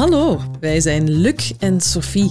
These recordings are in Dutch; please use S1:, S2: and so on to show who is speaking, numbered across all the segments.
S1: Hallo, wij zijn Luc en Sophie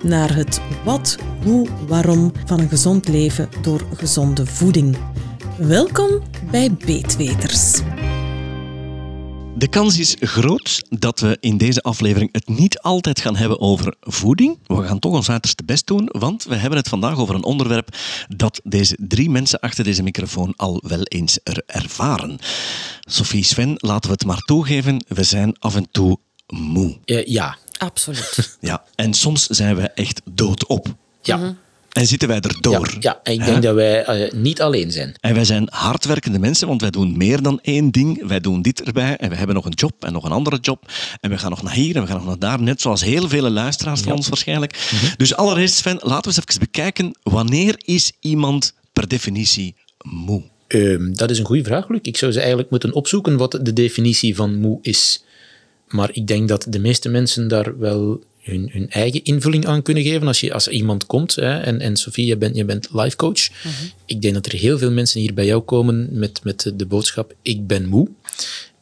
S1: naar het wat, hoe, waarom van een gezond leven door gezonde voeding. Welkom bij Beetweters.
S2: De kans is groot dat we in deze aflevering het niet altijd gaan hebben over voeding. We gaan toch ons uiterste best doen, want we hebben het vandaag over een onderwerp dat deze drie mensen achter deze microfoon al wel eens er ervaren. Sophie Sven, laten we het maar toegeven, we zijn af en toe moe.
S3: Eh, ja.
S1: Absoluut.
S2: Ja, en soms zijn we echt doodop.
S3: Ja.
S2: En zitten wij erdoor.
S3: Ja, ja, en ik denk dat wij eh, niet alleen zijn.
S2: En wij zijn hardwerkende mensen, want wij doen meer dan één ding. Wij doen dit erbij en we hebben nog een job en nog een andere job. En we gaan nog naar hier en we gaan nog naar daar. Net zoals heel veel luisteraars van ons waarschijnlijk. Dus allereerst, Sven, laten we eens even bekijken. Wanneer is iemand per definitie moe?
S3: Ehm, dat is een goede vraag, Luc. Ik zou ze eigenlijk moeten opzoeken wat de definitie van moe is. Maar ik denk dat de meeste mensen daar wel hun, hun eigen invulling aan kunnen geven. Als, je, als er iemand komt, hè, en, en Sofie, je bent, je bent life coach. Ik denk dat er heel veel mensen hier bij jou komen met, met de boodschap, ik ben moe.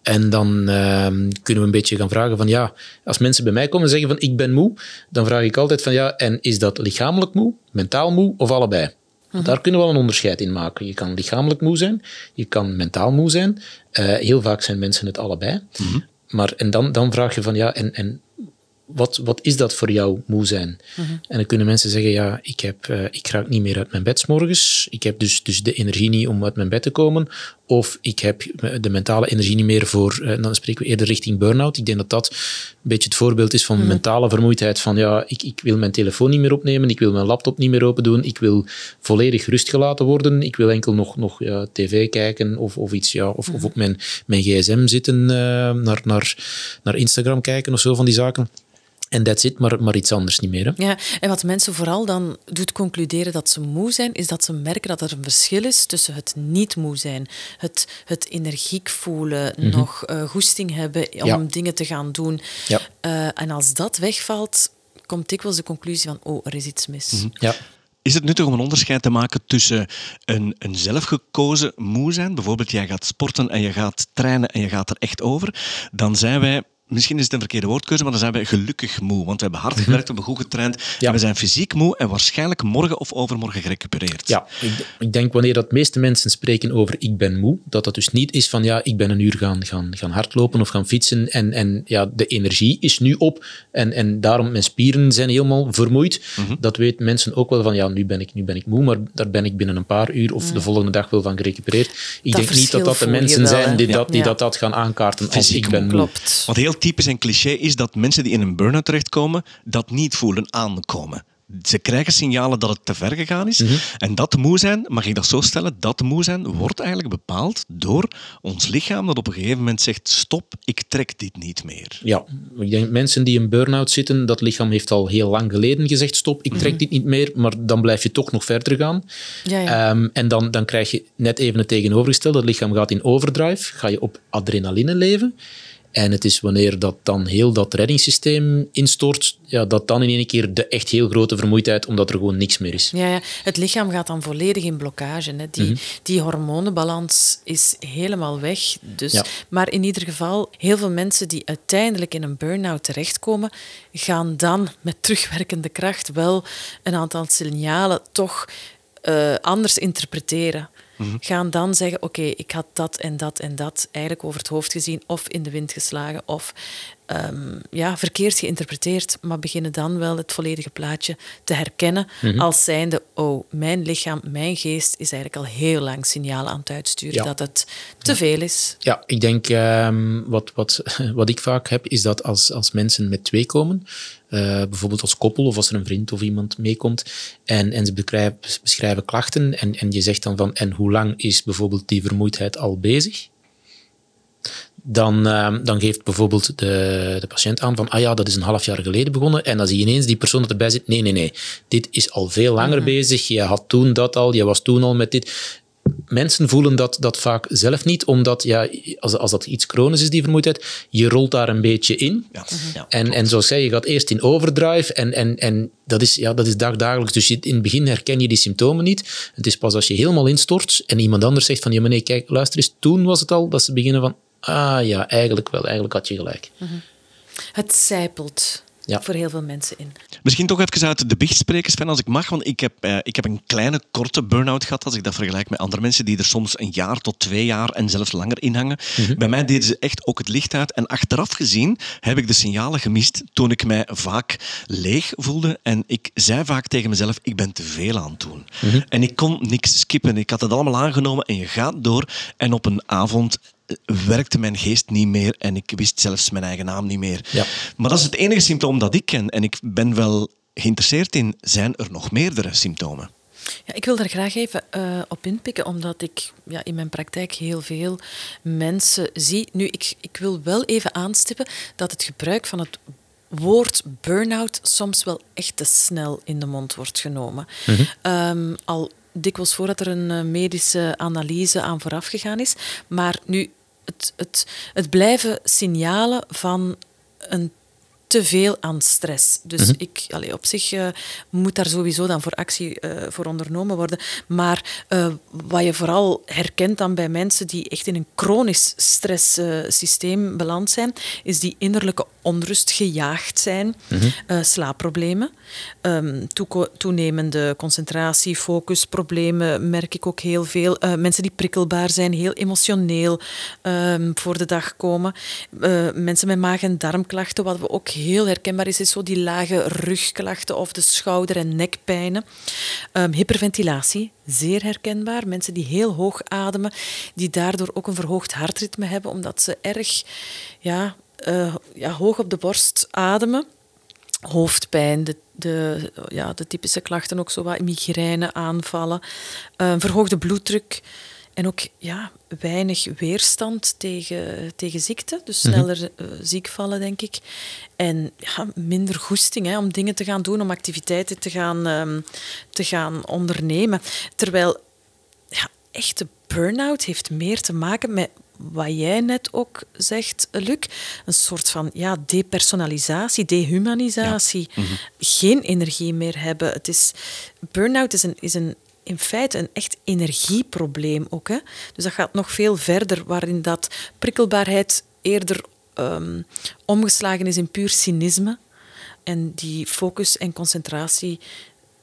S3: En dan ehm, kunnen we een beetje gaan vragen van, ja, als mensen bij mij komen en zeggen van, ik ben moe, dan vraag ik altijd van, ja, en is dat lichamelijk moe, mentaal moe of allebei? Daar kunnen we wel een onderscheid in maken. Je kan lichamelijk moe zijn, je kan mentaal moe zijn. Eh, heel vaak zijn mensen het allebei. Maar, en dan, dan vraag je van, ja, en, en wat, wat is dat voor jou, moe zijn? En dan kunnen mensen zeggen, ja, ik, heb, eh, ik raak niet meer uit mijn bed 's morgens. Ik heb dus, dus de energie niet om uit mijn bed te komen. Of ik heb de mentale energie niet meer voor, eh, dan spreken we eerder richting burn-out. Ik denk dat dat een beetje het voorbeeld is van mentale vermoeidheid. Van ja, ik, ik wil mijn telefoon niet meer opnemen, ik wil mijn laptop niet meer open doen, ik wil volledig rust gelaten worden, ik wil enkel nog, nog ja, tv kijken of, of iets, ja, of, of op mijn, mijn gsm zitten, eh, naar, naar, naar Instagram kijken of zo van die zaken. En that's it, maar, maar iets anders niet meer. Hè?
S1: Ja, en wat mensen vooral dan doet concluderen dat ze moe zijn, is dat ze merken dat er een verschil is tussen het niet moe zijn, het, het energiek voelen, nog eh, goesting hebben om
S3: Ja.
S1: dingen te gaan doen.
S3: Ja.
S1: Eh, en als dat wegvalt, komt dikwijls de conclusie van, oh, er is iets mis.
S3: Ja.
S2: Is het nuttig om een onderscheid te maken tussen een, een zelfgekozen moe zijn, bijvoorbeeld jij gaat sporten en je gaat trainen en je gaat er echt over, dan zijn wij, misschien is het een verkeerde woordkeuze, maar dan zijn wij gelukkig moe, want we hebben hard gewerkt, we hebben goed getraind,
S3: Ja.
S2: en we zijn fysiek moe en waarschijnlijk morgen of overmorgen gerecupereerd.
S3: Ja, ik, ik denk wanneer dat meeste mensen spreken over ik ben moe, dat dat dus niet is van ja, ik ben een uur gaan, gaan, gaan hardlopen of gaan fietsen en, en ja, de energie is nu op en, en daarom mijn spieren zijn helemaal vermoeid. Dat weten mensen ook wel van ja, nu ben, ik, nu ben ik moe, maar daar ben ik binnen een paar uur of de volgende dag wel van gerecupereerd. Ik
S1: Dat
S3: denk niet dat dat de mensen
S1: wel,
S3: zijn die,
S1: Ja.
S3: dat, die
S1: Ja.
S3: dat, dat gaan aankaarten als
S2: Fysiek
S3: ik ben moe.
S1: Klopt.
S2: Want heel typisch en cliché is dat mensen die in een burn-out terechtkomen, dat niet voelen aankomen. Ze krijgen signalen dat het te ver gegaan is. En dat moe zijn, mag ik dat zo stellen, dat moe zijn wordt eigenlijk bepaald door ons lichaam dat op een gegeven moment zegt stop, ik trek dit niet meer.
S3: Ja, ik denk mensen die in burn-out zitten, dat lichaam heeft al heel lang geleden gezegd stop, ik trek dit niet meer, maar dan blijf je toch nog verder gaan.
S1: Ja, ja.
S3: Ehm, en dan, dan krijg je net even het tegenovergestelde. Het lichaam gaat in overdrive, ga je op adrenaline leven. En het is wanneer dat dan heel dat reddingssysteem instort, ja, dat dan in één keer de echt heel grote vermoeidheid, omdat er gewoon niks meer is.
S1: Ja, ja, het lichaam gaat dan volledig in blokkage. Hè. Die, die hormonenbalans is helemaal weg. Dus,
S3: Ja.
S1: Maar in ieder geval, heel veel mensen die uiteindelijk in een burn-out terechtkomen, gaan dan met terugwerkende kracht wel een aantal signalen toch eh, anders interpreteren. Gaan dan zeggen, oké, ik had dat en dat en dat eigenlijk over het hoofd gezien of in de wind geslagen of ehm, ja, verkeerd geïnterpreteerd, maar beginnen dan wel het volledige plaatje te herkennen als zijnde, oh, mijn lichaam, mijn geest is eigenlijk al heel lang signalen aan het uitsturen
S3: Ja.
S1: dat het te veel is.
S3: Ja, ik denk ehm, wat, wat, wat ik vaak heb, is dat als, als mensen met twee komen, eh, bijvoorbeeld als koppel of als er een vriend of iemand meekomt, en, en ze beschrijven, beschrijven klachten, en, en je zegt dan van, en hoe lang is bijvoorbeeld die vermoeidheid al bezig? dan, ehm, dan geeft bijvoorbeeld de, de patiënt aan van, ah ja, dat is een half jaar geleden begonnen. En dan zie je ineens die persoon dat erbij zit. Nee, nee, nee. Dit is al veel langer
S1: Mhm.
S3: bezig. Je had toen dat al, je was toen al met dit. Mensen voelen dat, dat vaak zelf niet, omdat ja, als, als dat iets chronisch is, die vermoeidheid, je rolt daar een beetje in.
S2: Ja. ja.
S3: En, en zoals ik zei, je gaat eerst in overdrive en, en, en dat, is, ja, dat is dagdagelijks. Dus je- in het begin herken je die symptomen niet. Het is pas als je helemaal instort en iemand anders zegt van ja, nee, kijk, luister eens, toen was het al dat ze beginnen van ah ja, eigenlijk wel, eigenlijk had je gelijk.
S1: Het zijpelt
S3: Ja.
S1: voor heel veel mensen in.
S2: Misschien toch even uit de biecht spreken, Sven, als ik mag. Want ik heb, eh, ik heb een kleine, korte burn-out gehad. Als ik dat vergelijk met andere mensen die er soms een jaar tot twee jaar en zelfs langer in hangen. Bij mij deden ze echt ook het licht uit. En achteraf gezien heb ik de signalen gemist toen ik mij vaak leeg voelde. En ik zei vaak tegen mezelf, ik ben te veel aan het doen. En ik kon niks skippen. Ik had het allemaal aangenomen en je gaat door. En op een avond werkte mijn geest niet meer en ik wist zelfs mijn eigen naam niet meer.
S3: Ja.
S2: Maar dat is het enige symptoom dat ik ken. En ik ben wel geïnteresseerd in, zijn er nog meerdere symptomen?
S1: Ja, ik wil daar graag even eh, op inpikken, omdat ik ja, in mijn praktijk heel veel mensen zie. Nu, ik, ik wil wel even aanstippen dat het gebruik van het woord burn-out soms wel echt te snel in de mond wordt genomen. Ehm, al dikwijls voordat er een eh, medische analyse aan vooraf gegaan is. Maar nu, het, het, het blijven signalen van een te veel aan stress. Dus ik, allee, op zich eh, moet daar sowieso dan voor actie eh, voor ondernomen worden. Maar eh, wat je vooral herkent dan bij mensen die echt in een chronisch stresssysteem beland zijn, is die innerlijke onrust, gejaagd zijn, eh, slaapproblemen, ehm, toenemende concentratie, focusproblemen merk ik ook heel veel. Mensen die prikkelbaar zijn, heel emotioneel ehm, voor de dag komen. Mensen met maag- en darmklachten, wat we ook heel herkenbaar is, is zo die lage rugklachten of de schouder- en nekpijnen. Ehm, hyperventilatie, zeer herkenbaar. Mensen die heel hoog ademen, die daardoor ook een verhoogd hartritme hebben, omdat ze erg ja, eh, ja, hoog op de borst ademen hoofdpijn, de, de, ja, de typische klachten, ook zo wat migraine aanvallen, eh, verhoogde bloeddruk en ook ja, weinig weerstand tegen, tegen ziekte, dus sneller eh, ziek vallen, denk ik. En ja, minder goesting hè, om dingen te gaan doen, om activiteiten te gaan, ehm, te gaan ondernemen. Terwijl ja, echte burn-out heeft meer te maken met wat jij net ook zegt, Luc. Een soort van ja, depersonalisatie, dehumanisatie. Geen energie meer hebben. Het is, burn-out is een, is een in feite een echt energieprobleem ook. Hè? Dus dat gaat nog veel verder, waarin dat prikkelbaarheid eerder ehm, omgeslagen is in puur cynisme. En die focus en concentratie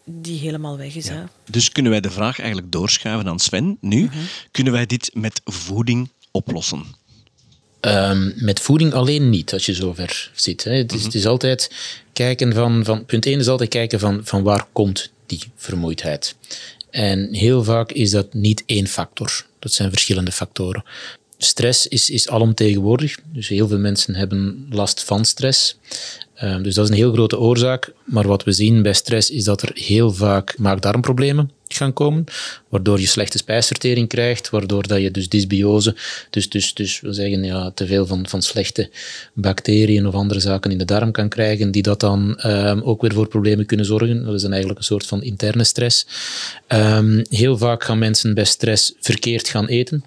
S1: die helemaal weg is. Hè?
S2: Dus kunnen wij de vraag eigenlijk doorschuiven aan Sven nu? Kunnen wij dit met voeding oplossen?
S3: Ehm, met voeding alleen niet, als je zover zit. Hè. Het, is, het is altijd kijken van, van... Punt 1 is altijd kijken van, van waar komt die vermoeidheid. En heel vaak is dat niet één factor. Dat zijn verschillende factoren. Stress is, is alomtegenwoordig. Dus heel veel mensen hebben last van stress. Ehm, dus dat is een heel grote oorzaak. Maar wat we zien bij stress is dat er heel vaak maag-darmproblemen gaan komen, waardoor je slechte spijsvertering krijgt, waardoor dat je dus dysbiose, dus, dus, dus we zeggen ja, te veel van, van slechte bacteriën of andere zaken in de darm kan krijgen, die dat dan ehm, ook weer voor problemen kunnen zorgen. Dat is dan eigenlijk een soort van interne stress. Ehm, heel vaak gaan mensen bij stress verkeerd gaan eten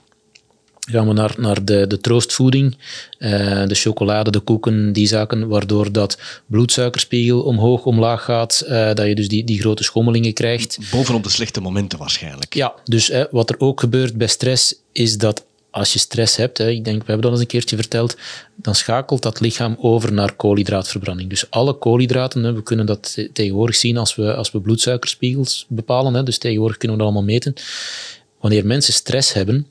S3: gaan we naar, naar de, de troostvoeding, eh, de chocolade, de koeken, die zaken, waardoor dat bloedsuikerspiegel omhoog, omlaag gaat, eh, dat je dus die, die grote schommelingen krijgt.
S2: Bovenop de slechte momenten waarschijnlijk.
S3: Ja, dus wat er ook gebeurt bij stress, is dat als je stress hebt, hè, ik denk, we hebben dat eens een keertje verteld, dan schakelt dat lichaam over naar koolhydraatverbranding. Dus alle koolhydraten, hè, we kunnen dat te- tegenwoordig zien als we, als we bloedsuikerspiegels bepalen, hè, dus tegenwoordig kunnen we dat allemaal meten. Wanneer mensen stress hebben,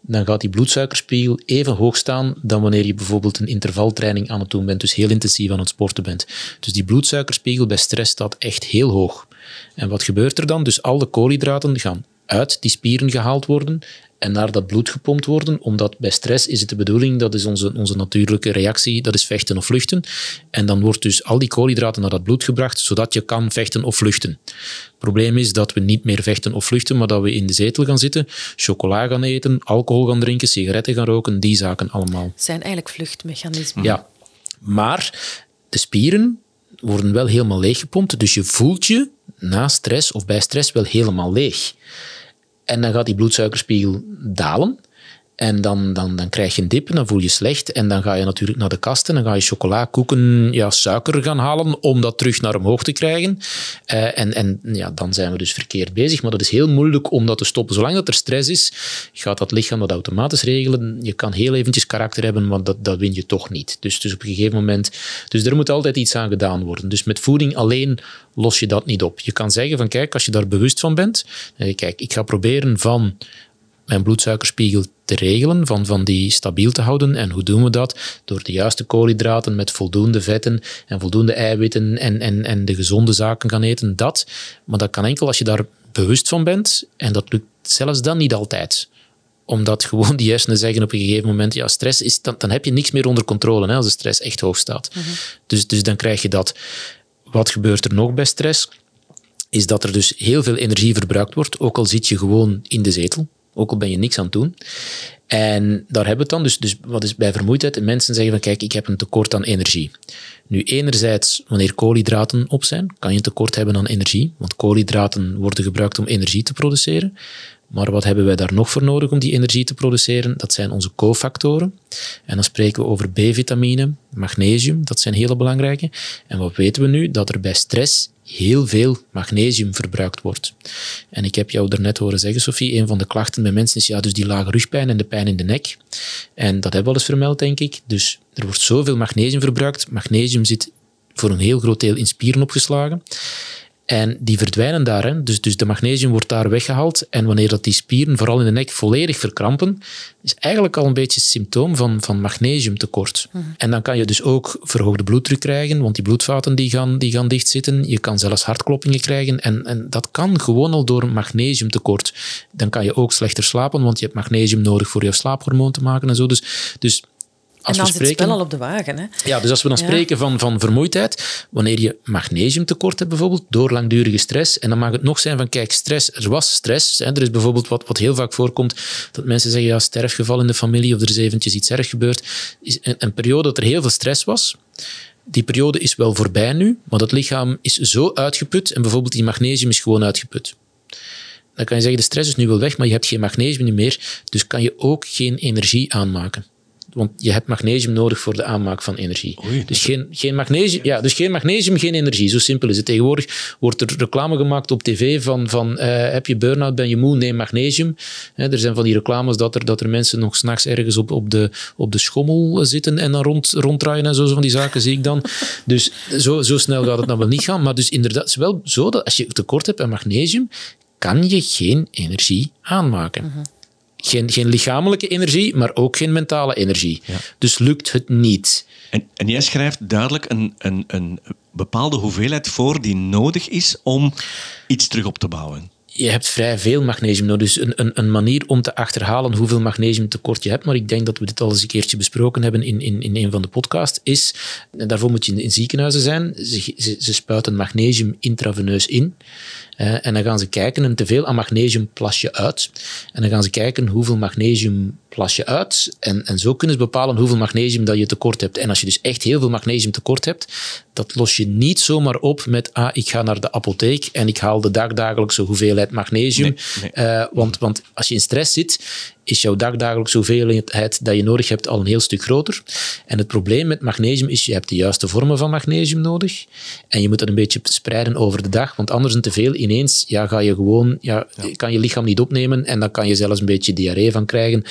S3: dan gaat die bloedsuikerspiegel even hoog staan dan wanneer je bijvoorbeeld een intervaltraining aan het doen bent, dus heel intensief aan het sporten bent. Dus die bloedsuikerspiegel bij stress staat echt heel hoog. En wat gebeurt er dan? Dus al de koolhydraten gaan uit die spieren gehaald worden en naar dat bloed gepompt worden, omdat bij stress is het de bedoeling, dat is onze, onze natuurlijke reactie, dat is vechten of vluchten. En dan wordt dus al die koolhydraten naar dat bloed gebracht, zodat je kan vechten of vluchten. Het probleem is dat we niet meer vechten of vluchten, maar dat we in de zetel gaan zitten, chocola gaan eten, alcohol gaan drinken, sigaretten gaan roken, die zaken allemaal.
S1: Het zijn eigenlijk vluchtmechanismen.
S3: Ja, maar de spieren worden wel helemaal leeggepompt, dus je voelt je na stress of bij stress wel helemaal leeg. En dan gaat die bloedsuikerspiegel dalen. En dan, dan, dan krijg je een dip en dan voel je slecht. En dan ga je natuurlijk naar de kast en dan ga je chocola, koeken, ja, suiker gaan halen om dat terug naar omhoog te krijgen. Uh, en en ja, dan zijn we dus verkeerd bezig. Maar dat is heel moeilijk om dat te stoppen. Zolang dat er stress is, gaat dat lichaam dat automatisch regelen. Je kan heel eventjes karakter hebben, maar dat, dat win je toch niet. Dus, dus op een gegeven moment... Dus er moet altijd iets aan gedaan worden. Dus met voeding alleen los je dat niet op. Je kan zeggen van, kijk, als je daar bewust van bent... Kijk, ik ga proberen van mijn bloedsuikerspiegel te regelen, van, van die stabiel te houden. En hoe doen we dat? Door de juiste koolhydraten met voldoende vetten en voldoende eiwitten en, en, en de gezonde zaken gaan eten. Dat. Maar dat kan enkel als je daar bewust van bent. En dat lukt zelfs dan niet altijd omdat gewoon die hersenen zeggen op een gegeven moment, ja, stress is, dan, dan heb je niks meer onder controle hè, als de stress echt hoog staat. Mhm. dus, dus dan krijg je dat. Wat gebeurt er nog bij stress? Is dat er dus heel veel energie verbruikt wordt, ook al zit je gewoon in de zetel ook al ben je niks aan het doen. En daar hebben we het dan. Dus, dus wat is bij vermoeidheid? Mensen zeggen van kijk, ik heb een tekort aan energie. Nu, enerzijds, wanneer koolhydraten op zijn, kan je een tekort hebben aan energie. Want koolhydraten worden gebruikt om energie te produceren. Maar wat hebben wij daar nog voor nodig om die energie te produceren? Dat zijn onze cofactoren. En dan spreken we over B-vitamine, magnesium, dat zijn hele belangrijke. En wat weten we nu? Dat er bij stress heel veel magnesium verbruikt wordt. En ik heb jou daarnet horen zeggen, Sophie, een van de klachten bij mensen is ja, dus die lage rugpijn en de pijn in de nek. En dat hebben we al eens vermeld, denk ik. Dus er wordt zoveel magnesium verbruikt. Magnesium zit voor een heel groot deel in spieren opgeslagen. En die verdwijnen daar. Hè. Dus, dus de magnesium wordt daar weggehaald. En wanneer dat die spieren, vooral in de nek, volledig verkrampen, is eigenlijk al een beetje een symptoom van, van magnesiumtekort. Mhm. En dan kan je dus ook verhoogde bloeddruk krijgen, want die bloedvaten die gaan, die gaan dichtzitten. Je kan zelfs hartkloppingen krijgen. En, en dat kan gewoon al door magnesiumtekort. Dan kan je ook slechter slapen, want je hebt magnesium nodig voor je slaaphormoon te maken en zo. Dus, dus
S1: als en dan we spreken, zit al op de wagen. Hè?
S3: Ja, dus als we dan spreken van, van vermoeidheid, wanneer je magnesiumtekort hebt bijvoorbeeld, door langdurige stress, en dan mag het nog zijn van, kijk, stress, er was stress. Hè, er is bijvoorbeeld wat, wat heel vaak voorkomt, dat mensen zeggen, ja, sterfgeval in de familie, of er is eventjes iets erg gebeurd. Is een, een periode dat er heel veel stress was, die periode is wel voorbij nu, maar dat lichaam is zo uitgeput, en bijvoorbeeld die magnesium is gewoon uitgeput. Dan kan je zeggen, de stress is nu wel weg, maar je hebt geen magnesium meer, dus kan je ook geen energie aanmaken want je hebt magnesium nodig voor de aanmaak van energie. dus, geen, geen magnesium, ja, dus geen magnesium, geen energie. Zo simpel is het. Tegenwoordig wordt er reclame gemaakt op tv van, van uh, heb je burn-out, ben je moe, neem magnesium. er zijn van die reclames dat er, dat er mensen nog s'nachts ergens op, op, de, op de schommel zitten en dan rond, ronddraaien en zo, zo van die zaken zie ik dan. Dus zo, zo snel gaat het dan wel niet gaan. Maar dus inderdaad, het is wel zo dat als je tekort hebt aan magnesium, kan je geen energie aanmaken. Mhm geen, geen lichamelijke energie, maar ook geen mentale energie. Dus lukt het niet.
S2: En, en jij schrijft duidelijk een, een, een bepaalde hoeveelheid voor die nodig is om iets terug op te bouwen
S3: je hebt vrij veel magnesium nodig. Dus een, een, een, manier om te achterhalen hoeveel magnesiumtekort je hebt, maar ik denk dat we dit al eens een keertje besproken hebben in, in, in een van de podcasts, is, en daarvoor moet je in, in ziekenhuizen zijn, ze, ze, ze spuiten magnesium intraveneus in. Uh, en dan gaan ze kijken, en te veel aan magnesium plas je uit. En dan gaan ze kijken hoeveel magnesium plas je uit. En, en zo kunnen ze bepalen hoeveel magnesium dat je tekort hebt. En als je dus echt heel veel magnesium tekort hebt, dat los je niet zomaar op met, ah, ik ga naar de apotheek en ik haal de dagdagelijkse hoeveelheid magnesium. Uh, want, want als je in stress zit, is jouw dagdagelijkse hoeveelheid dat je nodig hebt al een heel stuk groter. En het probleem met magnesium is, je hebt de juiste vormen van magnesium nodig. En je moet dat een beetje spreiden over de dag, want anders een te veel ineens, ja, ga je gewoon, ja, kan je lichaam niet opnemen en dan kan je zelfs een beetje diarree van krijgen.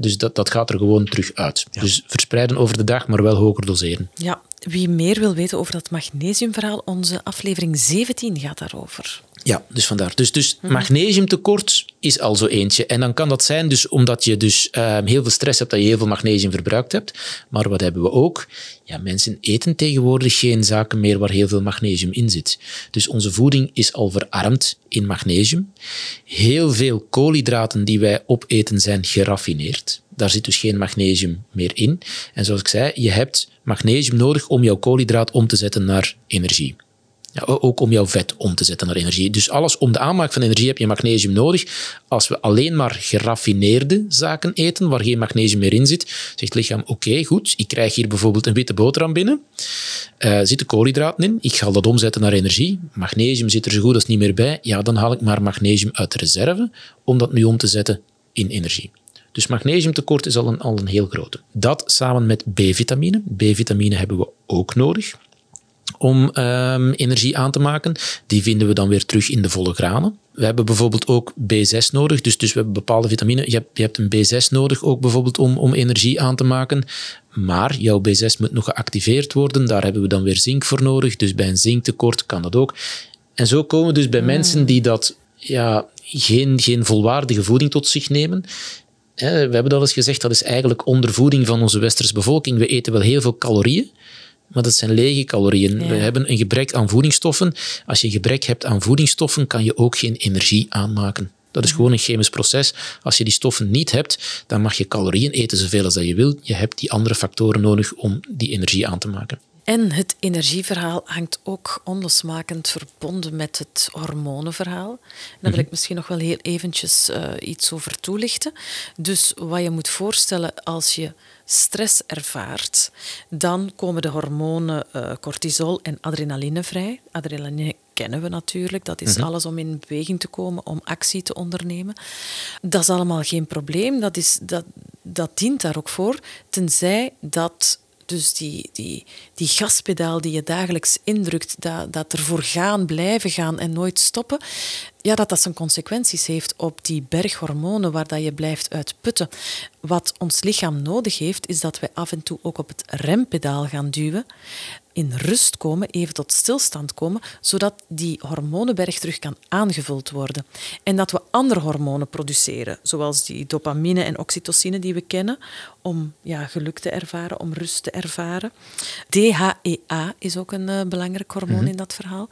S3: Dus dat, dat gaat er gewoon terug uit. Dus verspreiden over de dag, maar wel hoger doseren.
S1: Ja, Wie meer wil weten over dat magnesiumverhaal, onze aflevering 17 gaat daarover.
S3: Ja, dus vandaar. Dus, dus magnesiumtekort is al zo eentje. En dan kan dat zijn dus omdat je dus ehm, heel veel stress hebt, dat je heel veel magnesium verbruikt hebt. Maar wat hebben we ook? Ja, mensen eten tegenwoordig geen zaken meer waar heel veel magnesium in zit. Dus onze voeding is al verarmd in magnesium. Heel veel koolhydraten die wij opeten zijn geraffineerd. Daar zit dus geen magnesium meer in. En zoals ik zei, je hebt magnesium nodig om jouw koolhydraat om te zetten naar energie. Ja, ook om jouw vet om te zetten naar energie. Dus alles om de aanmaak van energie heb je magnesium nodig. Als we alleen maar geraffineerde zaken eten, waar geen magnesium meer in zit, zegt het lichaam, oké, goed, ik krijg hier bijvoorbeeld een witte boterham binnen, uh, zitten koolhydraten in, ik ga dat omzetten naar energie, magnesium zit er zo goed als niet meer bij, ja, dan haal ik maar magnesium uit de reserve om dat nu om te zetten in energie. Dus magnesiumtekort is al een, al een heel grote. Dat samen met B-vitamine. B-vitamine hebben we ook nodig om um, energie aan te maken. Die vinden we dan weer terug in de volle granen. We hebben bijvoorbeeld ook B6 nodig, dus, dus we hebben bepaalde vitamine. Je hebt, je hebt een B6 nodig ook bijvoorbeeld om, om energie aan te maken. Maar jouw B6 moet nog geactiveerd worden. Daar hebben we dan weer zink voor nodig. Dus bij een zinktekort kan dat ook. En zo komen we dus bij mm. mensen die dat ja, geen, geen volwaardige voeding tot zich nemen. We hebben dat eens gezegd, dat is eigenlijk ondervoeding van onze westerse bevolking. We eten wel heel veel calorieën, maar dat zijn lege calorieën. We hebben een gebrek aan voedingsstoffen. Als je gebrek hebt aan voedingsstoffen, kan je ook geen energie aanmaken. Dat is gewoon een chemisch proces. Als je die stoffen niet hebt, dan mag je calorieën eten zoveel als dat je wil. Je hebt die andere factoren nodig om die energie aan te maken.
S1: En het energieverhaal hangt ook onlosmakend verbonden met het hormonenverhaal. Daar wil mhm. ik misschien nog wel heel eventjes uh, iets over toelichten. Dus wat je moet voorstellen als je stress ervaart, dan komen de hormonen uh, cortisol en adrenaline vrij. Adrenaline kennen we natuurlijk. Dat is mhm. alles om in beweging te komen, om actie te ondernemen. Dat is allemaal geen probleem. Dat, is, dat, dat dient daar ook voor, tenzij dat dus die, die, die gaspedaal die je dagelijks indrukt, dat, dat ervoor gaan, blijven gaan en nooit stoppen, ja, dat dat zijn consequenties heeft op die berg hormonen waar dat je blijft uitputten. Wat ons lichaam nodig heeft, is dat wij af en toe ook op het rempedaal gaan duwen in rust komen, even tot stilstand komen, zodat die hormonenberg terug kan aangevuld worden. En dat we andere hormonen produceren, zoals die dopamine en oxytocine die we kennen, om ja, geluk te ervaren, om rust te ervaren. DHEA is ook een uh, belangrijk hormoon mhm. in dat verhaal.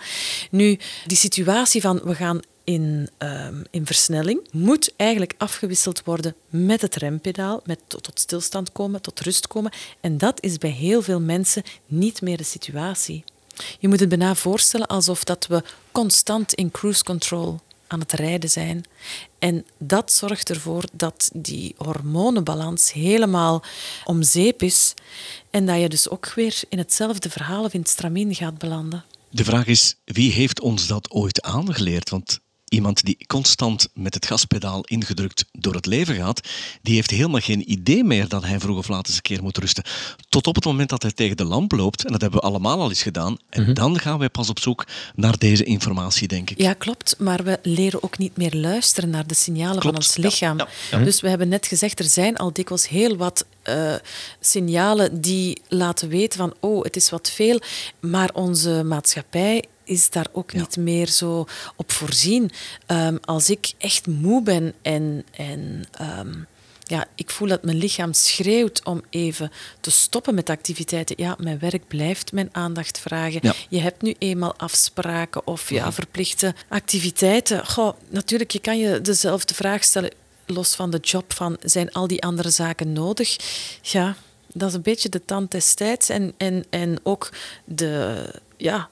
S1: Nu, die situatie van we gaan in, um, in versnelling moet eigenlijk afgewisseld worden met het rempedaal, met tot, tot, stilstand komen, tot rust komen. En dat is bij heel veel mensen niet meer de situatie. Je moet het bijna voorstellen alsof dat we constant in cruise control aan het rijden zijn. En dat zorgt ervoor dat die hormonenbalans helemaal om zeep is en dat je dus ook weer in hetzelfde verhaal of in het stramien gaat belanden.
S2: De vraag is, wie heeft ons dat ooit aangeleerd? Want iemand die constant met het gaspedaal ingedrukt door het leven gaat, die heeft helemaal geen idee meer dat hij vroeg of laat eens een keer moet rusten. Tot op het moment dat hij tegen de lamp loopt, en dat hebben we allemaal al eens gedaan, en mhm. dan gaan wij pas op zoek naar deze informatie, denk ik.
S1: Ja, klopt, maar we leren ook niet meer luisteren naar de signalen van ons lichaam. Dus we hebben net gezegd, er zijn al dikwijls heel wat uh, signalen die laten weten van, oh, het is wat veel, maar onze maatschappij is daar ook niet meer zo op voorzien. Ehm, als ik echt moe ben en, en ehm, ja, ik voel dat mijn lichaam schreeuwt om even te stoppen met activiteiten. Ja, mijn werk blijft mijn aandacht vragen. Je hebt nu eenmaal afspraken of ja, mhm. verplichte activiteiten. Goh, natuurlijk, je kan je dezelfde vraag stellen, los van de job, van zijn al die andere zaken nodig? Ja, dat is een beetje de tand des tijds en, en, en ook de, ja,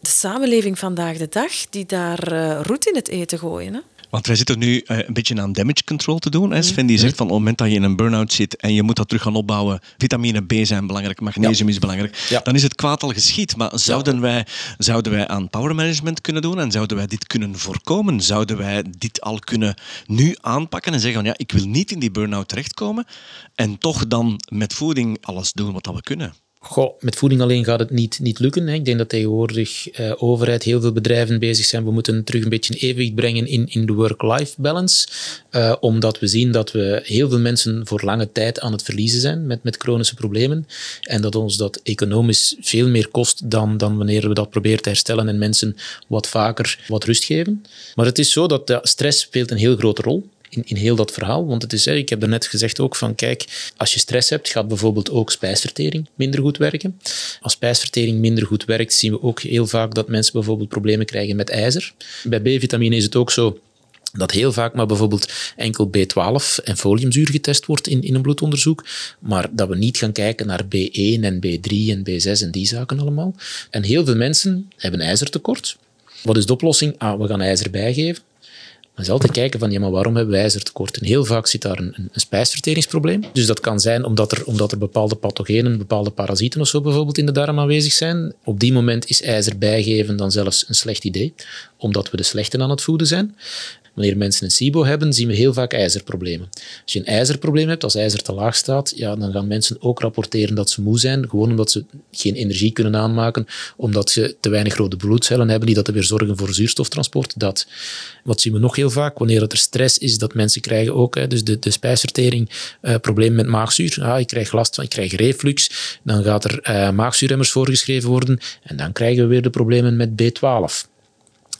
S1: de samenleving vandaag de dag die daar uh, roet in het eten gooien. Hè?
S2: Want wij zitten nu uh, een beetje aan damage control te doen. Hè. Sven die zegt van op het moment dat je in een burn-out zit en je moet dat terug gaan opbouwen, vitamine B zijn belangrijk, magnesium is belangrijk, dan is het kwaad al geschied. Maar zouden, wij, zouden wij aan power management kunnen doen en zouden wij dit kunnen voorkomen? Zouden wij dit al kunnen nu aanpakken en zeggen van ja, ik wil niet in die burn-out terechtkomen en toch dan met voeding alles doen wat we kunnen?
S3: Goh, met voeding alleen gaat het niet, niet lukken. Hè. Ik denk dat tegenwoordig uh, overheid, heel veel bedrijven bezig zijn. We moeten terug een beetje evenwicht brengen in, in de work-life balance. Uh, omdat we zien dat we heel veel mensen voor lange tijd aan het verliezen zijn met, met chronische problemen. En dat ons dat economisch veel meer kost dan, dan wanneer we dat proberen te herstellen en mensen wat vaker wat rust geven. Maar het is zo dat stress speelt een heel grote rol in, in heel dat verhaal. Want het is, ik heb net gezegd ook van, kijk, als je stress hebt, gaat bijvoorbeeld ook spijsvertering minder goed werken. Als spijsvertering minder goed werkt, zien we ook heel vaak dat mensen bijvoorbeeld problemen krijgen met ijzer. Bij B-vitamine is het ook zo dat heel vaak maar bijvoorbeeld enkel B12 en foliumzuur getest wordt in, in een bloedonderzoek, maar dat we niet gaan kijken naar B1 en B3 en B6 en die zaken allemaal. En heel veel mensen hebben ijzertekort. Wat is de oplossing? Ah, we gaan ijzer bijgeven. Dan is altijd kijken van, ja, maar waarom hebben wij ijzertekort? En heel vaak zit daar een, een, spijsverteringsprobleem. Dus dat kan zijn omdat er, omdat er bepaalde pathogenen, bepaalde parasieten of zo bijvoorbeeld in de darm aanwezig zijn. Op die moment is ijzer bijgeven dan zelfs een slecht idee, omdat we de slechten aan het voeden zijn. Wanneer mensen een SIBO hebben, zien we heel vaak ijzerproblemen. Als je een ijzerprobleem hebt, als ijzer te laag staat, ja, dan gaan mensen ook rapporteren dat ze moe zijn, gewoon omdat ze geen energie kunnen aanmaken, omdat ze te weinig rode bloedcellen hebben die dat weer zorgen voor zuurstoftransport. Dat. Wat zien we nog heel vaak? Wanneer er stress is, dat mensen krijgen ook, hè, dus de, de spijsvertering, uh, problemen met maagzuur. Ah, ik krijg last van, ik krijg reflux. Dan gaat er uh, maagzuurremmers voorgeschreven worden en dan krijgen we weer de problemen met B12.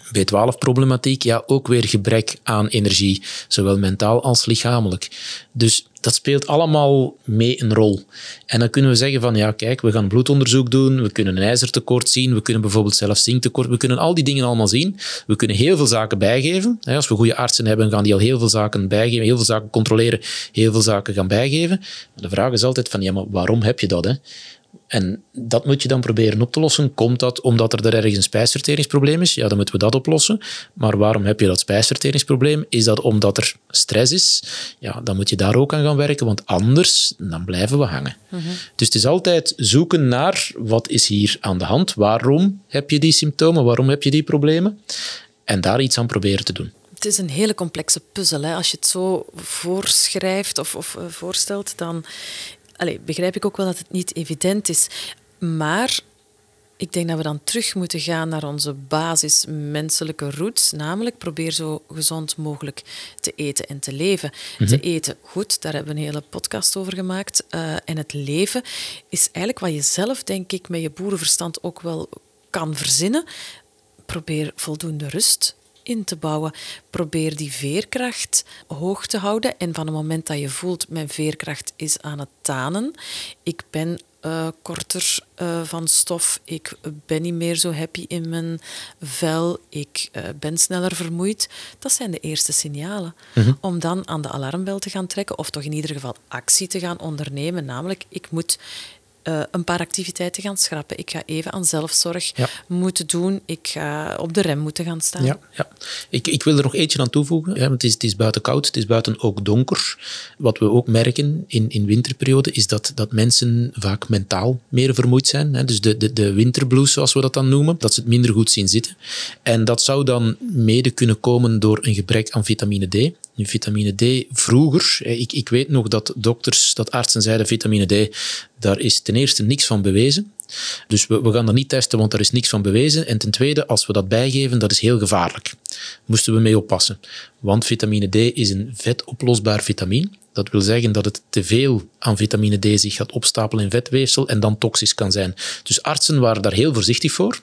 S3: B12-problematiek, ja, ook weer gebrek aan energie, zowel mentaal als lichamelijk. Dus dat speelt allemaal mee een rol. En dan kunnen we zeggen van, ja, kijk, we gaan bloedonderzoek doen, we kunnen een ijzertekort zien, we kunnen bijvoorbeeld zelfs zinktekort, we kunnen al die dingen allemaal zien. We kunnen heel veel zaken bijgeven. Als we goede artsen hebben, gaan die al heel veel zaken bijgeven, heel veel zaken controleren, heel veel zaken gaan bijgeven. Maar de vraag is altijd van, ja, maar waarom heb je dat? Hè? En dat moet je dan proberen op te lossen. Komt dat omdat er, er ergens een spijsverteringsprobleem is? Ja, dan moeten we dat oplossen. Maar waarom heb je dat spijsverteringsprobleem? Is dat omdat er stress is? Ja, dan moet je daar ook aan gaan werken, want anders dan blijven we hangen. Mhm. Dus het is altijd zoeken naar wat is hier aan de hand? Waarom heb je die symptomen? Waarom heb je die problemen? En daar iets aan proberen te doen.
S1: Het is een hele complexe puzzel. Hè. Als je het zo voorschrijft of, of eh, voorstelt, dan Allee, begrijp ik ook wel dat het niet evident is. Maar ik denk dat we dan terug moeten gaan naar onze basis menselijke roots. Namelijk, probeer zo gezond mogelijk te eten en te leven. Te mhm. eten goed, daar hebben we een hele podcast over gemaakt. Uh, en het leven is eigenlijk wat je zelf, denk ik, met je boerenverstand ook wel kan verzinnen. Probeer voldoende rust in te bouwen. Probeer die veerkracht hoog te houden. En van het moment dat je voelt, mijn veerkracht is aan het tanen, ik ben uh, korter uh, van stof, ik ben niet meer zo happy in mijn vel, ik uh, ben sneller vermoeid. Dat zijn de eerste signalen. Mhm. Om dan aan de alarmbel te gaan trekken, of toch in ieder geval actie te gaan ondernemen. Namelijk, ik moet uh, een paar activiteiten gaan schrappen. Ik ga even aan zelfzorg moeten doen. Ik ga op de rem moeten gaan staan.
S3: Ja, ja. Ik, ik wil er nog eentje aan toevoegen. Ja, want het, is, het is buiten koud, het is buiten ook donker. Wat we ook merken in, in winterperiode is dat, dat mensen vaak mentaal meer vermoeid zijn. Hè. Dus de, de, de winterblues, zoals we dat dan noemen, dat ze het minder goed zien zitten. En dat zou dan mede kunnen komen door een gebrek aan vitamine D. Nu, vitamine D, vroeger, ik, ik weet nog dat dokters, dat artsen zeiden, vitamine D, daar is ten eerste niks van bewezen. Dus we, gaan dat niet testen, want er is niks van bewezen. En ten tweede, als we dat bijgeven, dat is heel gevaarlijk. Moesten we mee oppassen. Want vitamine D is een vetoplosbaar vitamine. Dat wil zeggen dat het te veel aan vitamine D zich gaat opstapelen in vetweefsel en dan toxisch kan zijn. Dus artsen waren daar heel voorzichtig voor.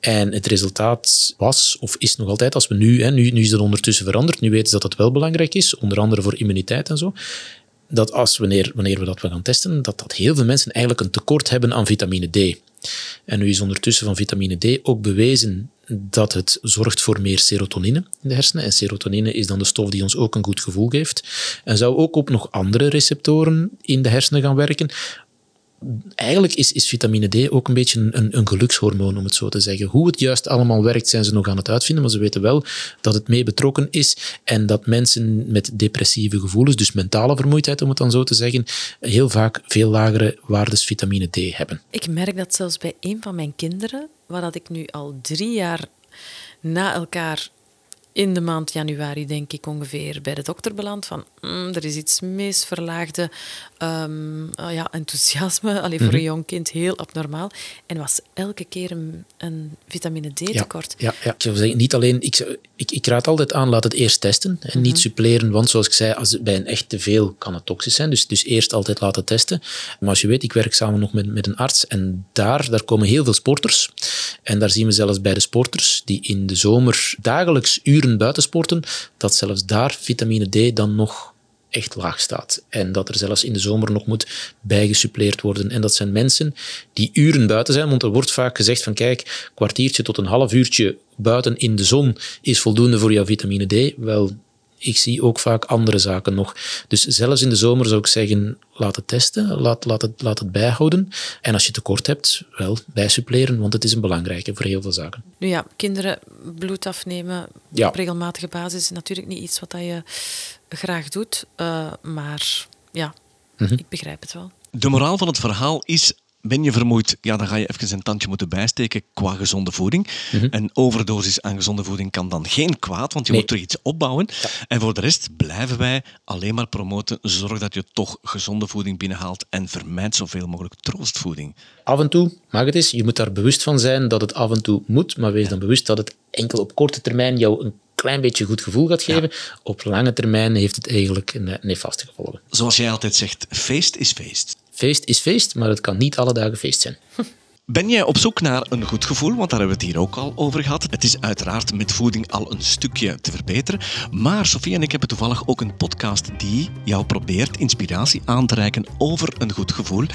S3: En het resultaat was, of is nog altijd, als we nu, hè, nu, nu is dat ondertussen veranderd, nu weten ze dat het wel belangrijk is, onder andere voor immuniteit en zo dat als wanneer, wanneer we dat gaan testen, dat, dat heel veel mensen eigenlijk een tekort hebben aan vitamine D. En nu is ondertussen van vitamine D ook bewezen dat het zorgt voor meer serotonine in de hersenen. En serotonine is dan de stof die ons ook een goed gevoel geeft. En zou ook op nog andere receptoren in de hersenen gaan werken eigenlijk is, is vitamine D ook een beetje een, een, gelukshormoon, om het zo te zeggen. Hoe het juist allemaal werkt, zijn ze nog aan het uitvinden, maar ze weten wel dat het mee betrokken is en dat mensen met depressieve gevoelens, dus mentale vermoeidheid, om het dan zo te zeggen, heel vaak veel lagere waardes vitamine D hebben.
S1: Ik merk dat zelfs bij een van mijn kinderen, waar dat ik nu al drie jaar na elkaar in de maand januari, denk ik, ongeveer bij de dokter beland van mm, er is iets mis, verlaagde um, ja, enthousiasme. Allee, voor een mhm. jong kind heel abnormaal. En was elke keer een, een vitamine D-tekort.
S3: Ja, ja, ik zou zeggen, niet alleen... Ik, ik, ik, raad altijd aan, laat het eerst testen en niet mhm. suppleren, want zoals ik zei, als, bij een echt te veel kan het toxisch zijn. Dus, dus eerst altijd laten testen. Maar als je weet, ik werk samen nog met, met een arts en daar, daar komen heel veel sporters. En daar zien we zelfs bij de sporters die in de zomer dagelijks uren buitensporten, dat zelfs daar vitamine D dan nog echt laag staat. En dat er zelfs in de zomer nog moet bijgesuppleerd worden. En dat zijn mensen die uren buiten zijn, want er wordt vaak gezegd van kijk, kwartiertje tot een half uurtje buiten in de zon is voldoende voor jouw vitamine D. Wel, ik zie ook vaak andere zaken nog. Dus zelfs in de zomer zou ik zeggen, laat het testen, laat, laat, het, laat het bijhouden. En als je tekort hebt, wel, bijsuppleren, want het is een belangrijke voor heel veel zaken.
S1: Nu ja, kinderen bloed afnemen op regelmatige basis is natuurlijk niet iets wat je graag doet, uh, maar ja, mhm. ik begrijp het wel.
S2: De moraal van het verhaal is ben je vermoeid, ja, dan ga je even een tandje moeten bijsteken qua gezonde voeding. Mm Een overdosis aan gezonde voeding kan dan geen kwaad, want je moet terug iets opbouwen. En voor de rest blijven wij alleen maar promoten. Zorg dat je toch gezonde voeding binnenhaalt en vermijd zoveel mogelijk troostvoeding.
S3: Af en toe mag het eens. Je moet daar bewust van zijn dat het af en toe moet, maar wees dan bewust dat het enkel op korte termijn jou een klein beetje goed gevoel gaat geven. Op lange termijn heeft het eigenlijk een nefaste gevolgen.
S2: Zoals jij altijd zegt, feest is feest.
S3: Feest is feest, maar het kan niet alle dagen feest zijn.
S2: Ben jij op zoek naar een goed gevoel? Want daar hebben we het hier ook al over gehad. Het is uiteraard met voeding al een stukje te verbeteren. Maar Sofie en ik hebben toevallig ook een podcast die jou probeert inspiratie aan te reiken over een goed gevoel.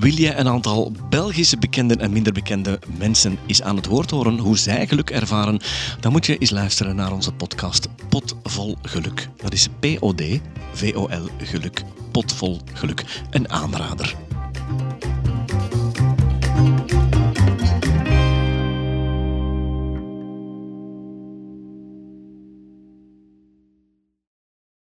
S2: Wil jij een aantal Belgische bekende en minder bekende mensen eens aan het woord horen hoe zij geluk ervaren? Dan moet je eens luisteren naar onze podcast Potvol Geluk. Dat is P-O-D-V-O-L Geluk. Potvol Geluk. Een aanrader.